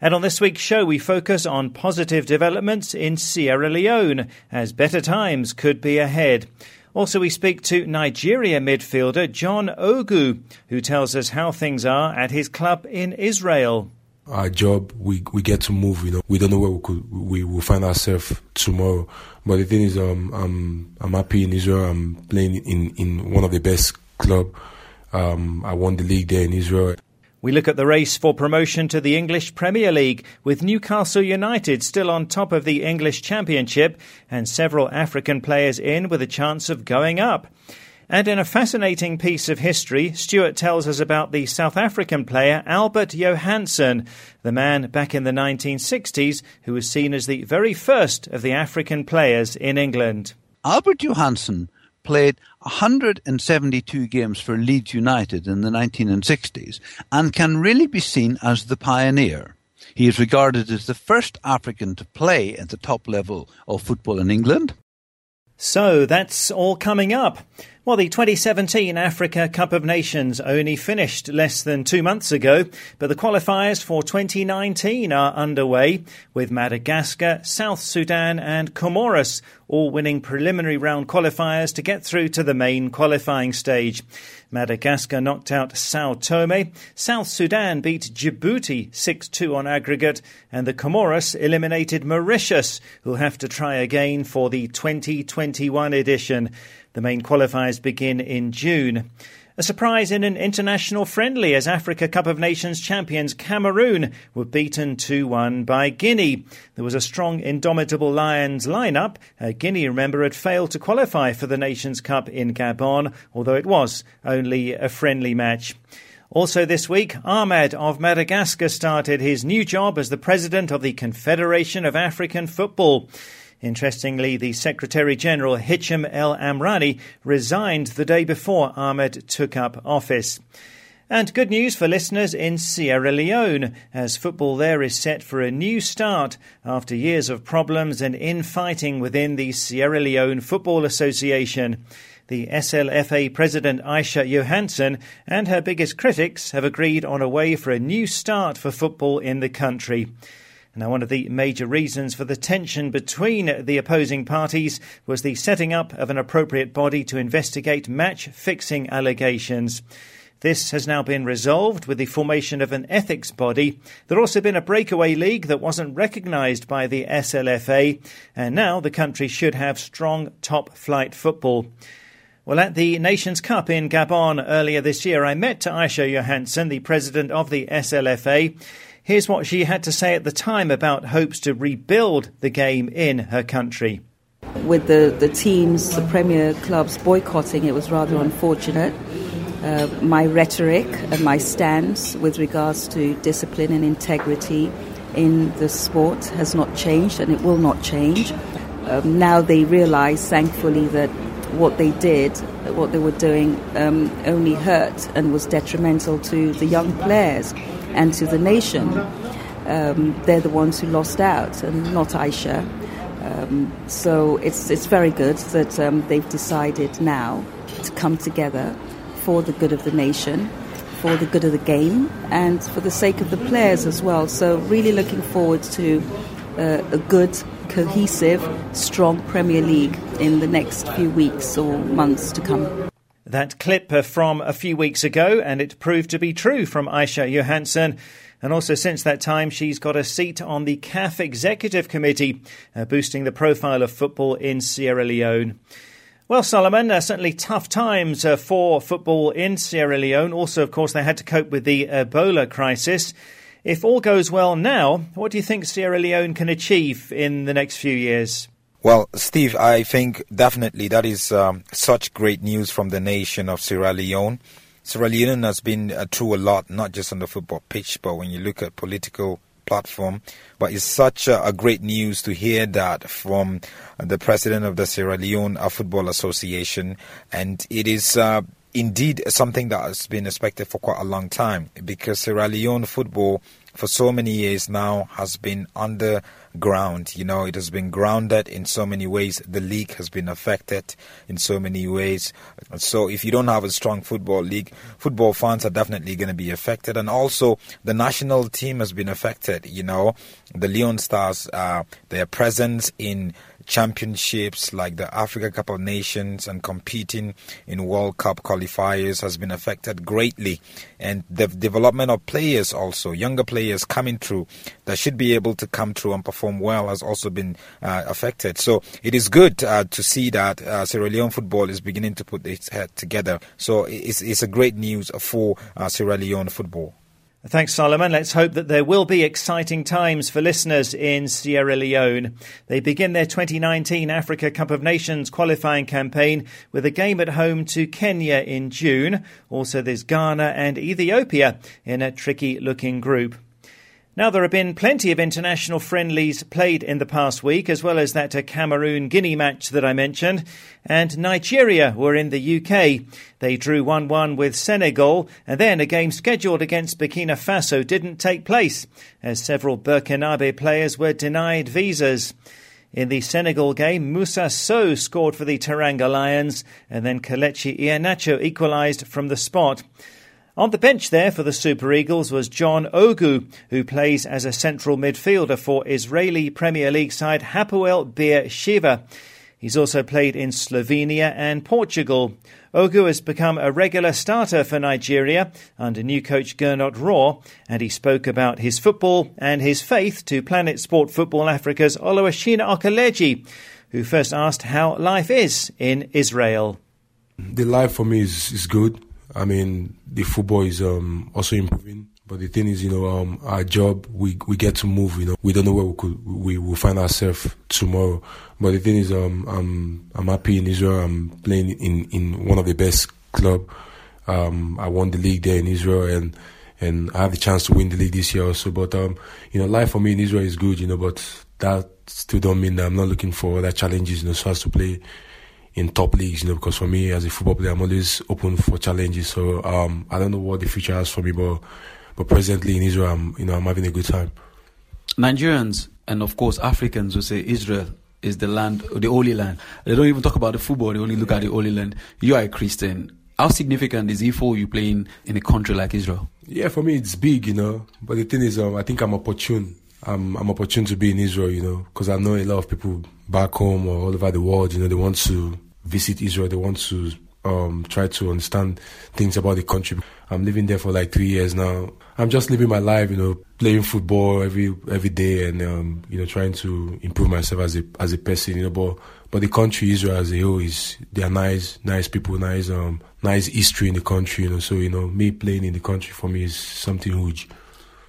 And on this week's show, we focus on positive developments in Sierra Leone, as better times could be ahead. Also, we speak to Nigeria midfielder John Ogu, who tells us how things are at his club in Israel. Our job, we we get to move. You know, we don't know where we could we will find ourselves tomorrow. But the thing is, um, I'm I'm happy in Israel. I'm playing in in one of the best club. Um, I won the league there in Israel. We look at the race for promotion to the English Premier League, with Newcastle United still on top of the English Championship and several African players in with a chance of going up. And in a fascinating piece of history, Stuart tells us about the South African player Albert Johanneson, the man back in the 1960s who was seen as the very first of the African players in England. Albert Johanneson played 172 games for Leeds United in the 1960s and can really be seen as the pioneer. He is regarded as the first African to play at the top level of football in England. So that's all coming up. Well, the 2017 Africa Cup of Nations only finished less than two months ago, but the qualifiers for 2019 are underway, with Madagascar, South Sudan, and Comoros all winning preliminary round qualifiers to get through to the main qualifying stage. Madagascar knocked out Sao Tome, South Sudan beat Djibouti 6 2 on aggregate, and the Comoros eliminated Mauritius, who'll have to try again for the 2021 edition. The main qualifiers begin in June. A surprise in an international friendly as Africa Cup of Nations champions Cameroon were beaten 2 1 by Guinea. There was a strong, indomitable Lions lineup. Uh, Guinea, remember, had failed to qualify for the Nations Cup in Gabon, although it was only a friendly match. Also this week, Ahmed of Madagascar started his new job as the president of the Confederation of African Football. Interestingly, the Secretary General Hicham El Amrani resigned the day before Ahmed took up office. And good news for listeners in Sierra Leone, as football there is set for a new start after years of problems and infighting within the Sierra Leone Football Association. The SLFA president Aisha Johansen and her biggest critics have agreed on a way for a new start for football in the country. Now, one of the major reasons for the tension between the opposing parties was the setting up of an appropriate body to investigate match fixing allegations. This has now been resolved with the formation of an ethics body. There also been a breakaway league that wasn't recognised by the SLFA, and now the country should have strong top flight football. Well, at the Nations Cup in Gabon earlier this year, I met Aisha Johansen, the president of the SLFA. Here's what she had to say at the time about hopes to rebuild the game in her country. With the, the teams, the Premier clubs boycotting, it was rather unfortunate. Uh, my rhetoric and my stance with regards to discipline and integrity in the sport has not changed and it will not change. Um, now they realize, thankfully, that what they did, what they were doing, um, only hurt and was detrimental to the young players and to the nation. Um, they're the ones who lost out, and not Aisha. Um, so it's it's very good that um, they've decided now to come together for the good of the nation, for the good of the game, and for the sake of the players as well. So really looking forward to uh, a good, cohesive, strong Premier League in the next few weeks or months to come. That clip from a few weeks ago, and it proved to be true from Aisha Johansen. And also, since that time, she's got a seat on the CAF Executive Committee, uh, boosting the profile of football in Sierra Leone. Well, Solomon, uh, certainly tough times uh, for football in Sierra Leone. Also, of course, they had to cope with the Ebola crisis. If all goes well now, what do you think Sierra Leone can achieve in the next few years? Well, Steve, I think definitely that is um, such great news from the nation of Sierra Leone. Sierra Leone has been uh, through a lot, not just on the football pitch, but when you look at political platform. But it's such a, a great news to hear that from the president of the Sierra Leone Football Association, and it is. Uh, indeed, something that has been expected for quite a long time because Sierra Leone football for so many years now has been underground. You know, it has been grounded in so many ways. The league has been affected in so many ways. So if you don't have a strong football league, football fans are definitely going to be affected. And also the national team has been affected. You know, the Leone Stars, uh, their presence in championships like the Africa Cup of Nations and competing in World Cup qualifiers has been affected greatly. And the development of players also, younger players coming through that should be able to come through and perform well has also been uh, affected. So it is good uh, to see that uh, Sierra Leone football is beginning to put its head together. So it's, it's a great news for uh, Sierra Leone football. Thanks, Solomon. Let's hope that there will be exciting times for listeners in Sierra Leone. They begin their 2019 Africa Cup of Nations qualifying campaign with a game at home to Kenya in June. Also, there's Ghana and Ethiopia in a tricky looking group. Now, there have been plenty of international friendlies played in the past week, as well as that Cameroon Guinea match that I mentioned. And Nigeria were in the UK. They drew 1 1 with Senegal, and then a game scheduled against Burkina Faso didn't take place, as several Burkinabe players were denied visas. In the Senegal game, Moussa Sow scored for the Teranga Lions, and then Kelechi Iheanacho equalised from the spot. On the bench there for the Super Eagles was John Ogu, who plays as a central midfielder for Israeli Premier League side Hapoel Beer Sheva. He's also played in Slovenia and Portugal. Ogu has become a regular starter for Nigeria under new coach Gernot Rohr, and he spoke about his football and his faith to Planet Sport Football Africa's Oluwashina Okeleji, who first asked how life is in Israel. The life for me is, is good. I mean, the football is um, also improving. But the thing is, you know, um, our job, we we get to move. You know, we don't know where we could we will find ourselves tomorrow. But the thing is, um, I'm I'm happy in Israel. I'm playing in in one of the best club. Um, I won the league there in Israel, and and I have the chance to win the league this year also. But um, you know, life for me in Israel is good. You know, but that still don't mean that I'm not looking for other challenges. You know, so as to play in top leagues, you know, because for me as a football player, I'm always open for challenges. So um, I don't know what the future has for me, but but presently in Israel, I'm you know I'm having a good time. Nigerians and of course Africans will say Israel is the land, the Holy Land. They don't even talk about the football; they only look at the Holy Land. You are a Christian. How significant is it for you playing in a country like Israel? Yeah, for me it's big, you know. But the thing is, um, I think I'm opportune. I'm I'm opportune to be in Israel, you know, because I know a lot of people back home or all over the world. You know, they want to visit Israel. They want to um, try to understand things about the country. I'm living there for like three years now. I'm just living my life, you know, playing football every every day, and um, you know, trying to improve myself as a as a person. You know, but but the country Israel as a whole is they are nice, nice people, nice um nice history in the country. You know, so you know, me playing in the country for me is something huge.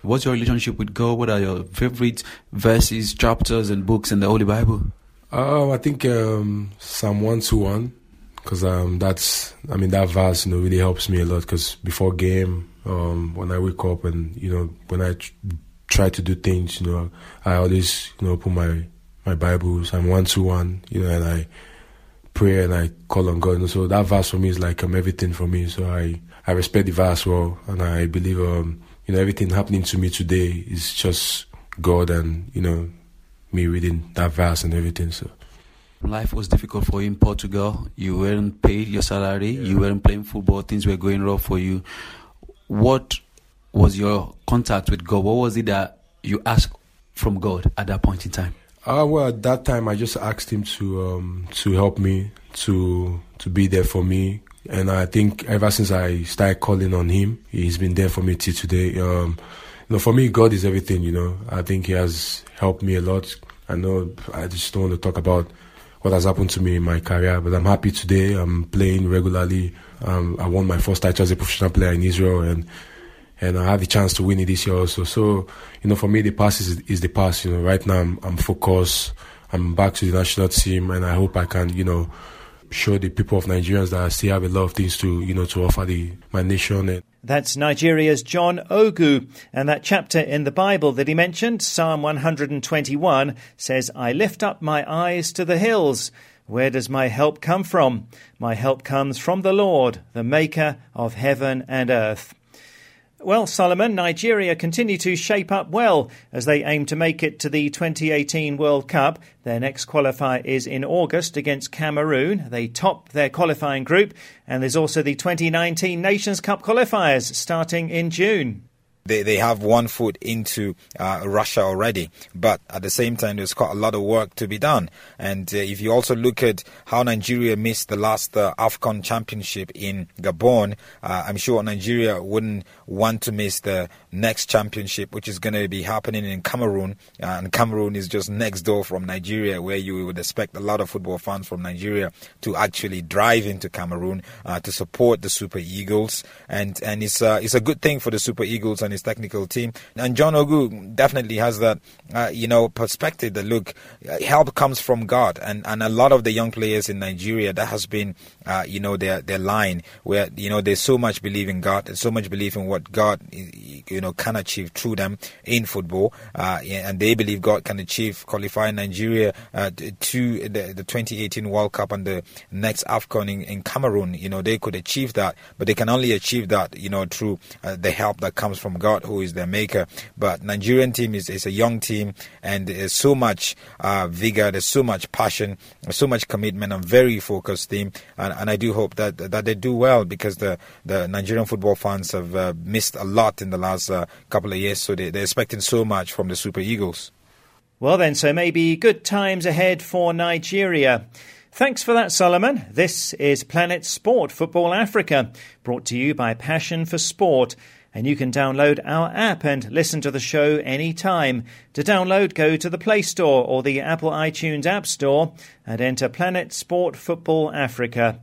What's your relationship with God? What are your favorite verses, chapters, and books in the Holy Bible? Oh, I think um, Psalm one two one, because um, that's I mean that verse you know really helps me a lot. Because before game, um, when I wake up and you know when I tr- try to do things, you know I always you know open my my Bible Psalm one two one, you know, and I pray and I call on God. And so that verse for me is like um, everything for me. So I I respect the verse well, and I believe um, you know everything happening to me today is just God and you know me reading that verse and everything. So life was difficult for you in Portugal. You weren't paid your salary. Yeah. You weren't playing football. Things were going rough for you. What was your contact with God? What was it that you asked from God at that point in time? Uh, well, at that time, I just asked Him to um, to help me, to to be there for me, and I think ever since I started calling on Him, He's been there for me till today. Um, know, for me, God is everything. You know, I think He has helped me a lot. I know I just don't want to talk about what has happened to me in my career, but I'm happy today. I'm playing regularly. Um, I won my first title as a professional player in Israel, and and I have the chance to win it this year also. So, you know, for me, the past is, is the past. You know, right now I'm, I'm focused. I'm back to the national team, and I hope I can, you know, show the people of Nigerians that I still have a lot of things to, you know, to offer the my nation. That's Nigeria's John Ogu. And that chapter in the Bible that he mentioned, Psalm 121, says, I lift up my eyes to the hills. Where does my help come from? My help comes from the Lord, the maker of heaven and earth. Well, Solomon, Nigeria continue to shape up well as they aim to make it to the 2018 World Cup. Their next qualifier is in August against Cameroon. They top their qualifying group, and there's also the 2019 Nations Cup qualifiers starting in June they, they have one foot into uh, Russia already. But at the same time, there's quite a lot of work to be done. And uh, if you also look at how Nigeria missed the last uh, AFCON championship in Gabon, uh, I'm sure Nigeria wouldn't want to miss the next championship, which is going to be happening in Cameroon. Uh, and Cameroon is just next door from Nigeria, where you would expect a lot of football fans from Nigeria to actually drive into Cameroon uh, to support the Super Eagles. And and it's it's a good thing for the Super Eagles and his technical team. And John Ogu definitely has that uh, you know perspective that look, uh, help comes from God, and and a lot of the young players in Nigeria that has been uh, you know their their line where you know there's so much belief in God, and so much belief in what God you know can achieve through them in football, uh, and they believe God can achieve qualifying Nigeria uh, to the, the 2018 World Cup and the next AFCON in, in, Cameroon. You know they could achieve that, but they can only achieve that you know through uh, the help that comes from God, who is their maker. But Nigerian team is, is a young team, and there's so much uh, vigor, there's so much passion, so much commitment, and very focused team, and, and I do hope that that they do well because the the Nigerian football fans have uh, missed a lot in the last last uh, couple of years, so they, they're expecting so much from the Super Eagles. Well, then, so maybe good times ahead for Nigeria. Thanks for that, Solomon. This is Planet Sport Football Africa, brought to you by Passion for Sport. And you can download our app and listen to the show anytime. To download, go to the Play Store or the Apple iTunes App Store and enter Planet Sport Football Africa.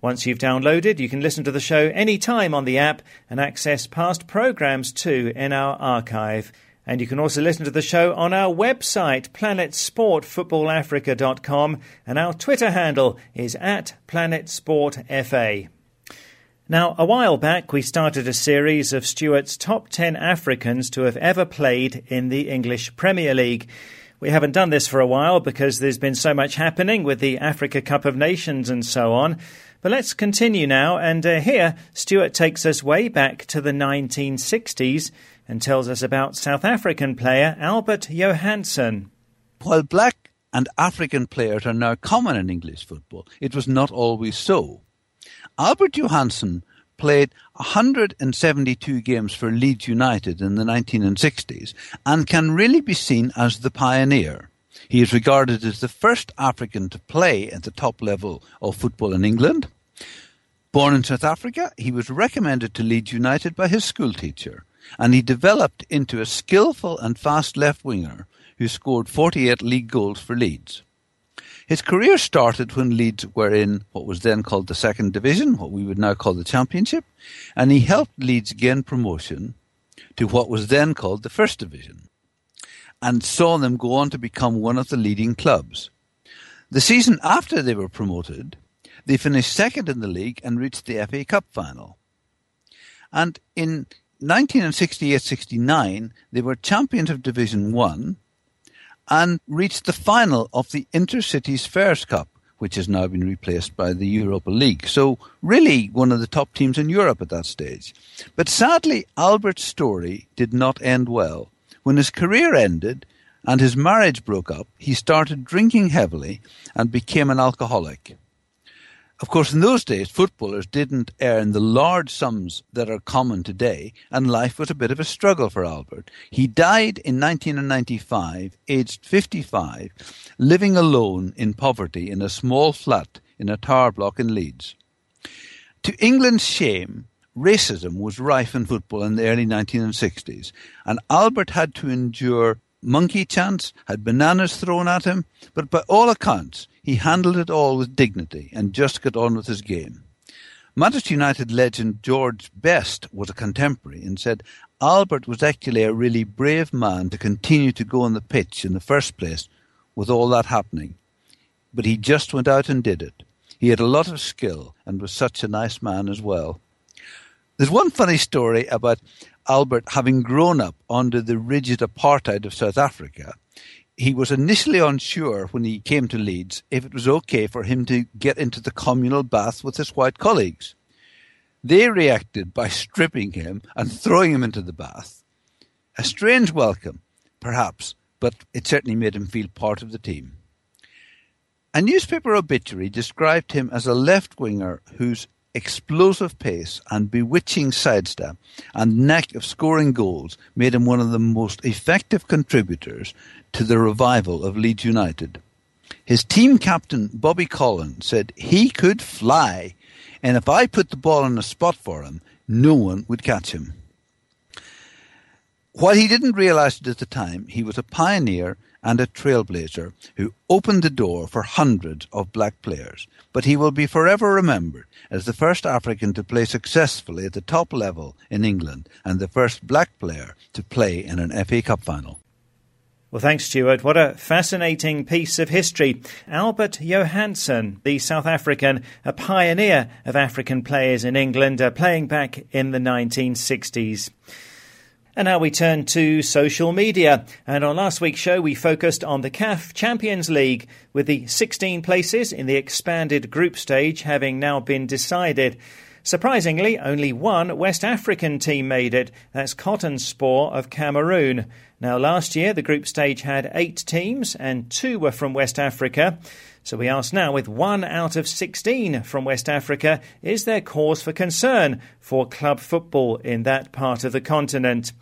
Once you've downloaded, you can listen to the show anytime on the app and access past programs too in our archive. And you can also listen to the show on our website, planetsportfootballafrica.com, and our Twitter handle is at planetsportfa. Now, a while back, we started a series of Stuart's top 10 Africans to have ever played in the English Premier League. We haven't done this for a while because there's been so much happening with the Africa Cup of Nations and so on. But let's continue now, and uh, here Stuart takes us way back to the 1960s and tells us about South African player Albert Johanneson. While black and African players are now common in English football, it was not always so. Albert Johanneson played 172 games for Leeds United in the 1960s and can really be seen as the pioneer. He is regarded as the first African to play at the top level of football in England Born in South Africa, he was recommended to Leeds United by his schoolteacher, and he developed into a skillful and fast left winger who scored 48 league goals for Leeds. His career started when Leeds were in what was then called the second division, what we would now call the championship, and he helped Leeds gain promotion to what was then called the first division, and saw them go on to become one of the leading clubs. The season after they were promoted, they finished second in the league and reached the FA Cup final. And in 1968-69, they were champions of Division 1 and reached the final of the Intercities Fairs Cup, which has now been replaced by the Europa League. So really one of the top teams in Europe at that stage. But sadly, Albert's story did not end well. When his career ended and his marriage broke up, he started drinking heavily and became an alcoholic. Of course, in those days, footballers didn't earn the large sums that are common today, and life was a bit of a struggle for Albert. He died in 1995, aged 55, living alone in poverty in a small flat in a tower block in Leeds. To England's shame, racism was rife in football in the early 1960s, and Albert had to endure monkey chants, had bananas thrown at him, but by all accounts, he handled it all with dignity and just got on with his game. Manchester United legend George Best was a contemporary and said Albert was actually a really brave man to continue to go on the pitch in the first place with all that happening. But he just went out and did it. He had a lot of skill and was such a nice man as well. There's one funny story about Albert having grown up under the rigid apartheid of South Africa. He was initially unsure when he came to Leeds if it was okay for him to get into the communal bath with his white colleagues. They reacted by stripping him and throwing him into the bath. A strange welcome, perhaps, but it certainly made him feel part of the team. A newspaper obituary described him as a left winger whose explosive pace and bewitching sidestep and knack of scoring goals made him one of the most effective contributors to the revival of Leeds United. His team captain, Bobby Collins, said he could fly, and if I put the ball in a spot for him, no one would catch him. While he didn't realize it at the time, he was a pioneer and a trailblazer who opened the door for hundreds of black players. But he will be forever remembered as the first African to play successfully at the top level in England and the first black player to play in an FA Cup final. Well, thanks, Stuart. What a fascinating piece of history. Albert Johanneson, the South African, a pioneer of African players in England, uh, playing back in the 1960s. And now we turn to social media. And on last week's show, we focused on the CAF Champions League, with the 16 places in the expanded group stage having now been decided. Surprisingly, only one West African team made it. That's Cotton Sport of Cameroon. Now, last year, the group stage had eight teams, and two were from West Africa. So we ask now, with one out of 16 from West Africa, is there cause for concern for club football in that part of the continent?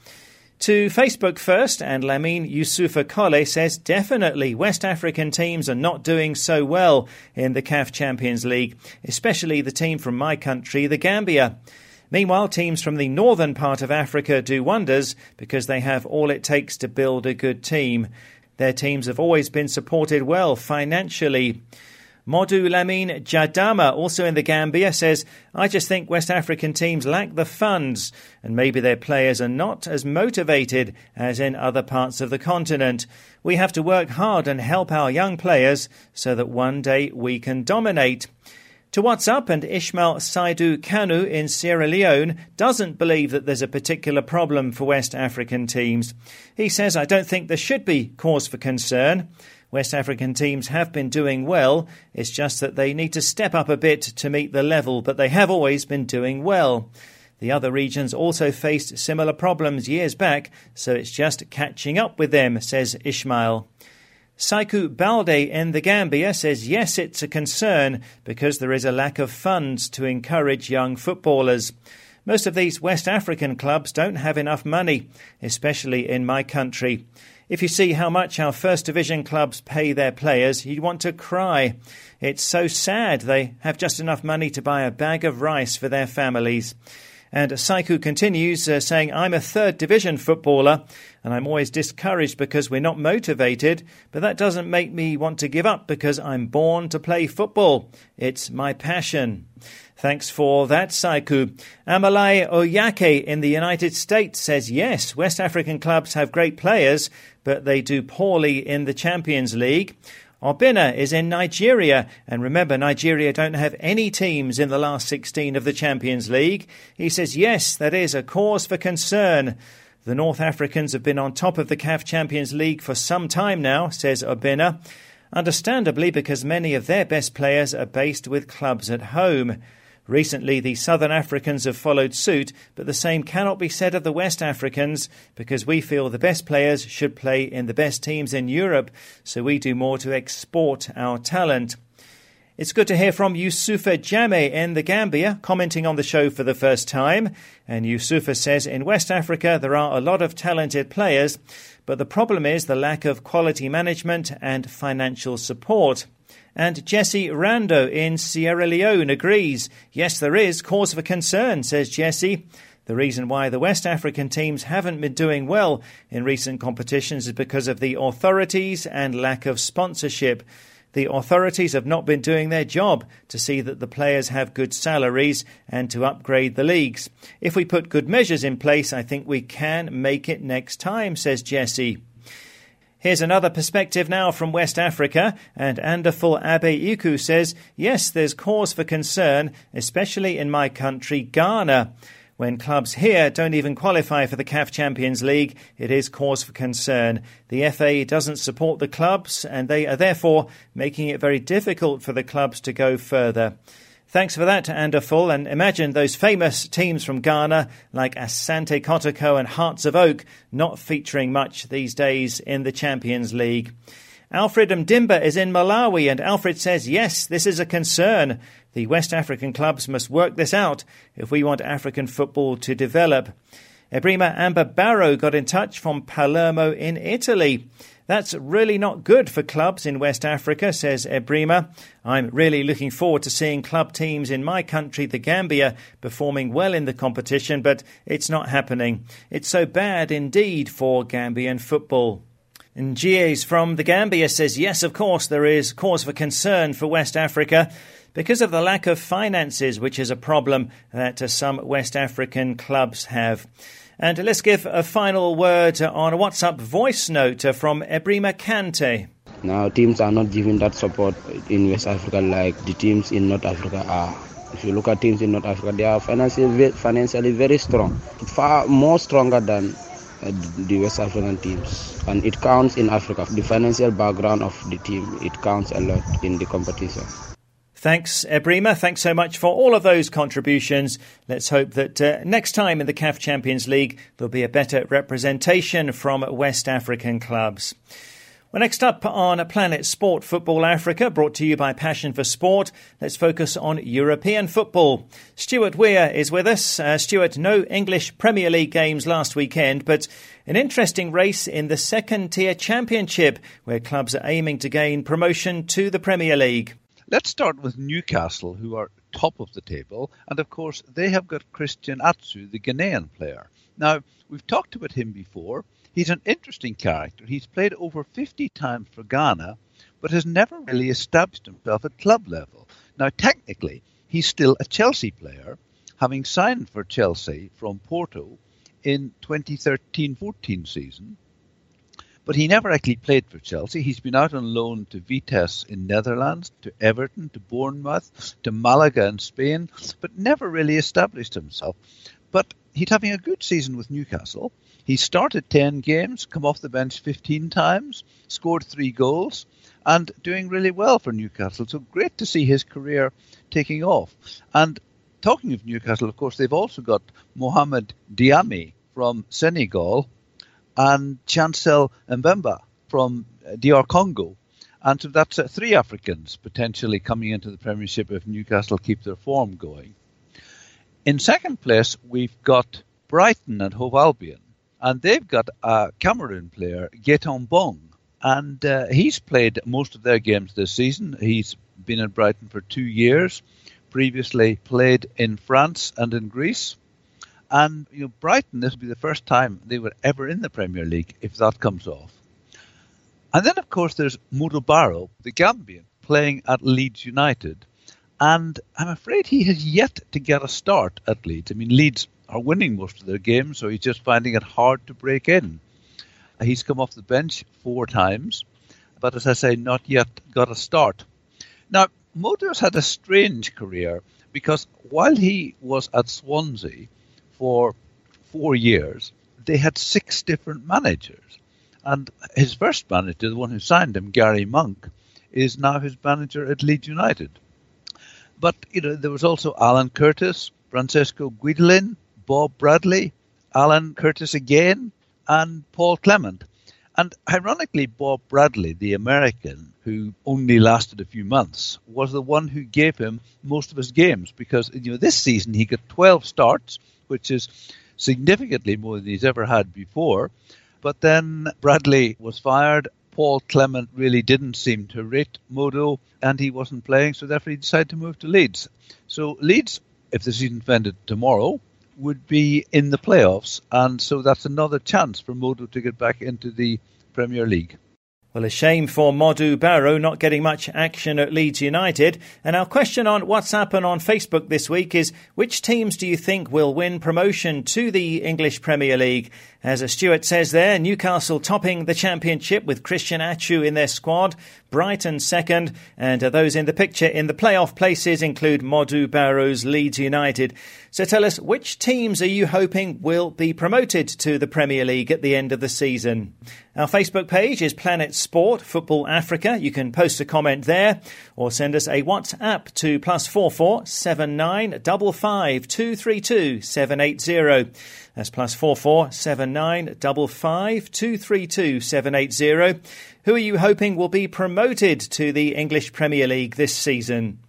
To Facebook first, and Lamine Yusufa Kole says definitely West African teams are not doing so well in the CAF Champions League, especially the team from my country, the Gambia. Meanwhile, teams from the northern part of Africa do wonders because they have all it takes to build a good team. Their teams have always been supported well financially. Modu Lamine Jadama, also in the Gambia, says, I just think West African teams lack the funds, and maybe their players are not as motivated as in other parts of the continent. We have to work hard and help our young players so that one day we can dominate. To WhatsApp and Ishmael Saidu Kanu in Sierra Leone doesn't believe that there's a particular problem for West African teams. He says, I don't think there should be cause for concern. West African teams have been doing well. It's just that they need to step up a bit to meet the level, but they have always been doing well. The other regions also faced similar problems years back, so it's just catching up with them, says Ishmael. Saiku Balde in the Gambia says yes, it's a concern because there is a lack of funds to encourage young footballers. Most of these West African clubs don't have enough money, especially in my country. If you see how much our First Division clubs pay their players, you'd want to cry. It's so sad they have just enough money to buy a bag of rice for their families. And Saiku continues uh, saying, I'm a third division footballer and I'm always discouraged because we're not motivated, but that doesn't make me want to give up because I'm born to play football. It's my passion. Thanks for that, Saiku. Amalai Oyake in the United States says yes, West African clubs have great players, but they do poorly in the Champions League. Obina is in Nigeria, and remember, Nigeria don't have any teams in the last 16 of the Champions League. He says, yes, that is a cause for concern. The North Africans have been on top of the CAF Champions League for some time now, says Obina, understandably because many of their best players are based with clubs at home. Recently, the Southern Africans have followed suit, but the same cannot be said of the West Africans because we feel the best players should play in the best teams in Europe, so we do more to export our talent. It's good to hear from Yusufa Jame in the Gambia, commenting on the show for the first time. And Yusufa says in West Africa there are a lot of talented players, but the problem is the lack of quality management and financial support. And Jesse Rando in Sierra Leone agrees. Yes, there is cause for concern, says Jesse. The reason why the West African teams haven't been doing well in recent competitions is because of the authorities and lack of sponsorship. The authorities have not been doing their job to see that the players have good salaries and to upgrade the leagues. If we put good measures in place, I think we can make it next time, says Jesse. Here's another perspective now from West Africa, and Anderful Abe Iku says, Yes, there's cause for concern, especially in my country, Ghana. When clubs here don't even qualify for the CAF Champions League, it is cause for concern. The FA doesn't support the clubs, and they are therefore making it very difficult for the clubs to go further. Thanks for that, Anderfull. And imagine those famous teams from Ghana like Asante Kotoko and Hearts of Oak not featuring much these days in the Champions League. Alfred Mdimba is in Malawi, and Alfred says, yes, this is a concern. The West African clubs must work this out if we want African football to develop. Ebrima Amber Barrow got in touch from Palermo in Italy. That's really not good for clubs in West Africa, says Ebrima. I'm really looking forward to seeing club teams in my country, the Gambia, performing well in the competition, but it's not happening. It's so bad indeed for Gambian football. And Gies from the Gambia says, yes, of course, there is cause for concern for West Africa because of the lack of finances, which is a problem that uh, some West African clubs have. And let's give a final word on a WhatsApp voice note uh, from Ebrima Kante. Now, teams are not giving that support in West Africa like the teams in North Africa are. If you look at teams in North Africa, they are financially, financially very strong, far more stronger than uh, the West African teams. And it counts in Africa. The financial background of the team, it counts a lot in the competition. Thanks, Ebrima. Thanks so much for all of those contributions. Let's hope that uh, next time in the CAF Champions League there'll be a better representation from West African clubs. Well, next up on Planet Sport Football Africa, brought to you by Passion for Sport, let's focus on European football. Stuart Weir is with us. Uh, Stuart, no English Premier League games last weekend, but an interesting race in the second tier championship, where clubs are aiming to gain promotion to the Premier League. Let's start with Newcastle, who are top of the table, and of course they have got Christian Atsu, the Ghanaian player. Now, we've talked about him before. He's an interesting character. He's played over 50 times for Ghana, but has never really established himself at club level. Now, technically, he's still a Chelsea player, having signed for Chelsea from Porto in 2013-14 season. But he never actually played for Chelsea. He's been out on loan to Vitesse in Netherlands, to Everton, to Bournemouth, to Malaga in Spain, but never really established himself. But he's having a good season with Newcastle. He started 10 games, come off the bench 15 times, scored three goals, and doing really well for Newcastle. So great to see his career taking off. And talking of Newcastle, of course, they've also got Mohamed Diame from Senegal and Chancel Mbemba from DR Congo. And so that's uh, three Africans potentially coming into the Premiership if Newcastle keep their form going. In second place, we've got Brighton and Hove Albion and they've got a Cameroon player, Gaetan Bong, and uh, he's played most of their games this season. He's been in Brighton for two years. Previously played in France and in Greece. And you know, Brighton, this will be the first time they were ever in the Premier League if that comes off. And then, of course, there's Modou Barrow, the Gambian, playing at Leeds United. And I'm afraid he has yet to get a start at Leeds. I mean, Leeds are winning most of their games, so he's just finding it hard to break in. He's come off the bench four times, but as I say, not yet got a start. Now, Modou's had a strange career because while he was at Swansea for four years, they had six different managers. And his first manager, the one who signed him, Gary Monk, is now his manager at Leeds United. But you know, there was also Alan Curtis, Francesco Guidolin, Bob Bradley, Alan Curtis again, and Paul Clement. And ironically, Bob Bradley, the American, who only lasted a few months, was the one who gave him most of his games because you know this season he got 12 starts, which is significantly more than he's ever had before. But then Bradley was fired. Paul Clement really didn't seem to rate Modou, and he wasn't playing, so therefore he decided to move to Leeds. So Leeds, if the season ended tomorrow, would be in the playoffs, and so that's another chance for Modou to get back into the Premier League. Well, a shame for Modou Barrow not getting much action at Leeds United. And our question on WhatsApp and on Facebook this week is which teams do you think will win promotion to the English Premier League? As a Stuart says there, Newcastle topping the championship with Christian Atsu in their squad, Brighton second, and uh, those in the picture in the playoff places include Modou Barrow's Leeds United. So tell us, which teams are you hoping will be promoted to the Premier League at the end of the season? Our Facebook page is Planet Sport Football Africa. You can post a comment there or send us a WhatsApp to plus four four seven nine double five two three two seven eight zero. That's plus four four seven nine double five two three two seven eight zero. Who are you hoping will be promoted to the English Premier League this season?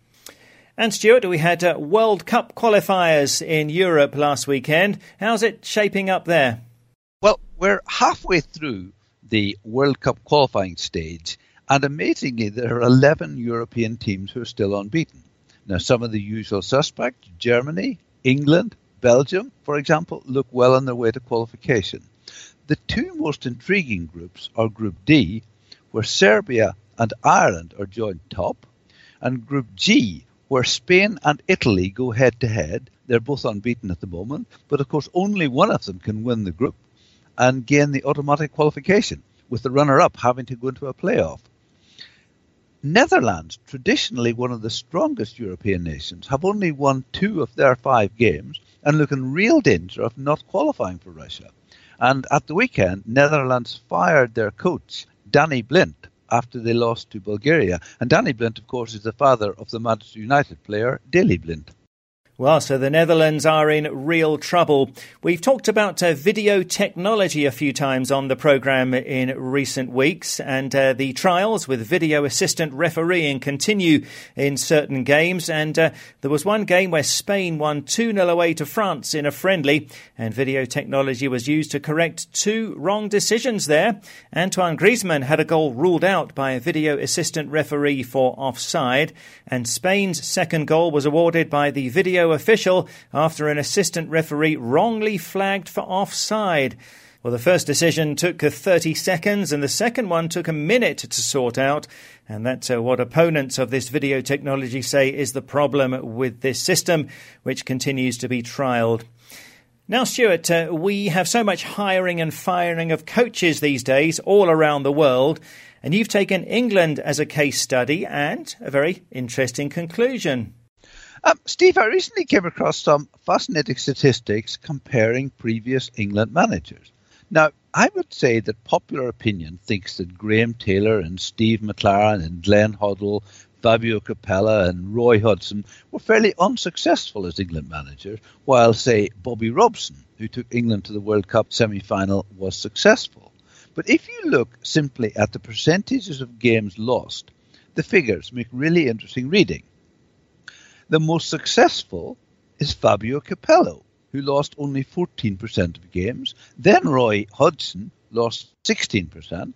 And Stuart, we had uh, World Cup qualifiers in Europe last weekend. How's it shaping up there? Well, we're halfway through the World Cup qualifying stage, and amazingly, there are 11 European teams who are still unbeaten. Now, some of the usual suspects Germany, England, Belgium, for example, look well on their way to qualification. The two most intriguing groups are Group D, where Serbia and Ireland are joint top, and Group G, where Spain and Italy go head to head. They're both unbeaten at the moment, but of course, only one of them can win the group and gain the automatic qualification, with the runner up having to go into a playoff. Netherlands, traditionally one of the strongest European nations, have only won two of their five games and look in real danger of not qualifying for Russia. And at the weekend, Netherlands fired their coach, Danny Blind, after they lost to Bulgaria. And Danny Blind, of course, is the father of the Manchester United player, Daley Blind. Well, so the Netherlands are in real trouble. We've talked about uh, video technology a few times on the programme in recent weeks, and uh, the trials with video assistant refereeing continue in certain games. And uh, there was one game where Spain won 2 0 away to France in a friendly, and video technology was used to correct two wrong decisions there. Antoine Griezmann had a goal ruled out by a video assistant referee for offside, and Spain's second goal was awarded by the video official after an assistant referee wrongly flagged for offside. Well, the first decision took 30 seconds and the second one took a minute to sort out. And that's uh, what opponents of this video technology say is the problem with this system, which continues to be trialled. Now, Stuart, uh, we have so much hiring and firing of coaches these days all around the world, and you've taken England as a case study and a very interesting conclusion. Um, Steve, I recently came across some fascinating statistics comparing previous England managers. Now, I would say that popular opinion thinks that Graham Taylor and Steve McClaren and Glenn Hoddle, Fabio Capello and Roy Hodgson were fairly unsuccessful as England managers, while, say, Bobby Robson, who took England to the World Cup semi final, was successful. But if you look simply at the percentages of games lost, the figures make really interesting reading. The most successful is Fabio Capello, who lost only 14% of games. Then Roy Hodgson lost 16%.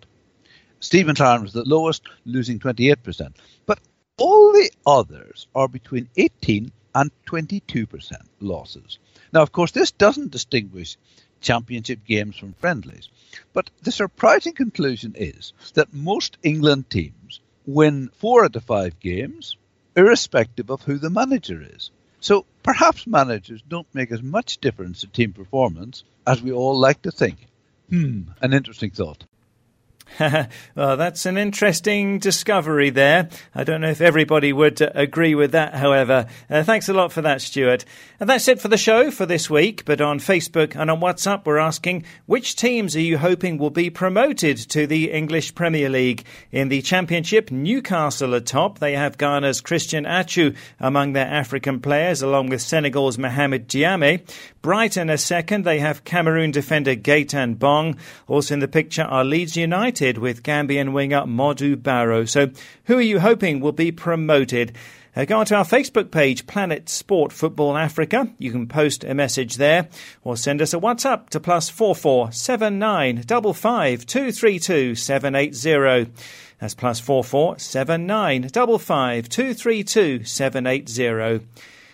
Stephen Tarn was the lowest, losing 28%. But all the others are between 18 and 22% losses. Now, of course, this doesn't distinguish championship games from friendlies. But the surprising conclusion is that most England teams win four out of five games, irrespective of who the manager is. So perhaps managers don't make as much difference to team performance as we all like to think. Hmm, an interesting thought. well, that's an interesting discovery there. I don't know if everybody would uh, agree with that, however. Uh, thanks a lot for that, Stuart. And that's it for the show for this week. But on Facebook and on WhatsApp, we're asking which teams are you hoping will be promoted to the English Premier League? In the Championship, Newcastle are top. They have Ghana's Christian Atsu among their African players, along with Senegal's Mohamed Diame. Brighton are second. They have Cameroon defender Gaëtan Bong. Also in the picture are Leeds United with Gambian winger Modou Barrow. So who are you hoping will be promoted? Uh, go onto our Facebook page, Planet Sport Football Africa. You can post a message there or send us a WhatsApp to plus four four seven nine double five two three two seven eight zero. That's plus four four seven nine double five two three two seven eight zero.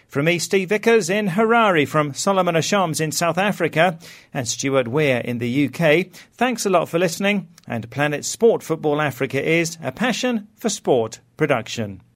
From me, Steve Vickers in Harare, from Solomon Ashams in South Africa, and Stuart Weir in the UK, thanks a lot for listening. And Planet Sport Football Africa is a passion for sport production.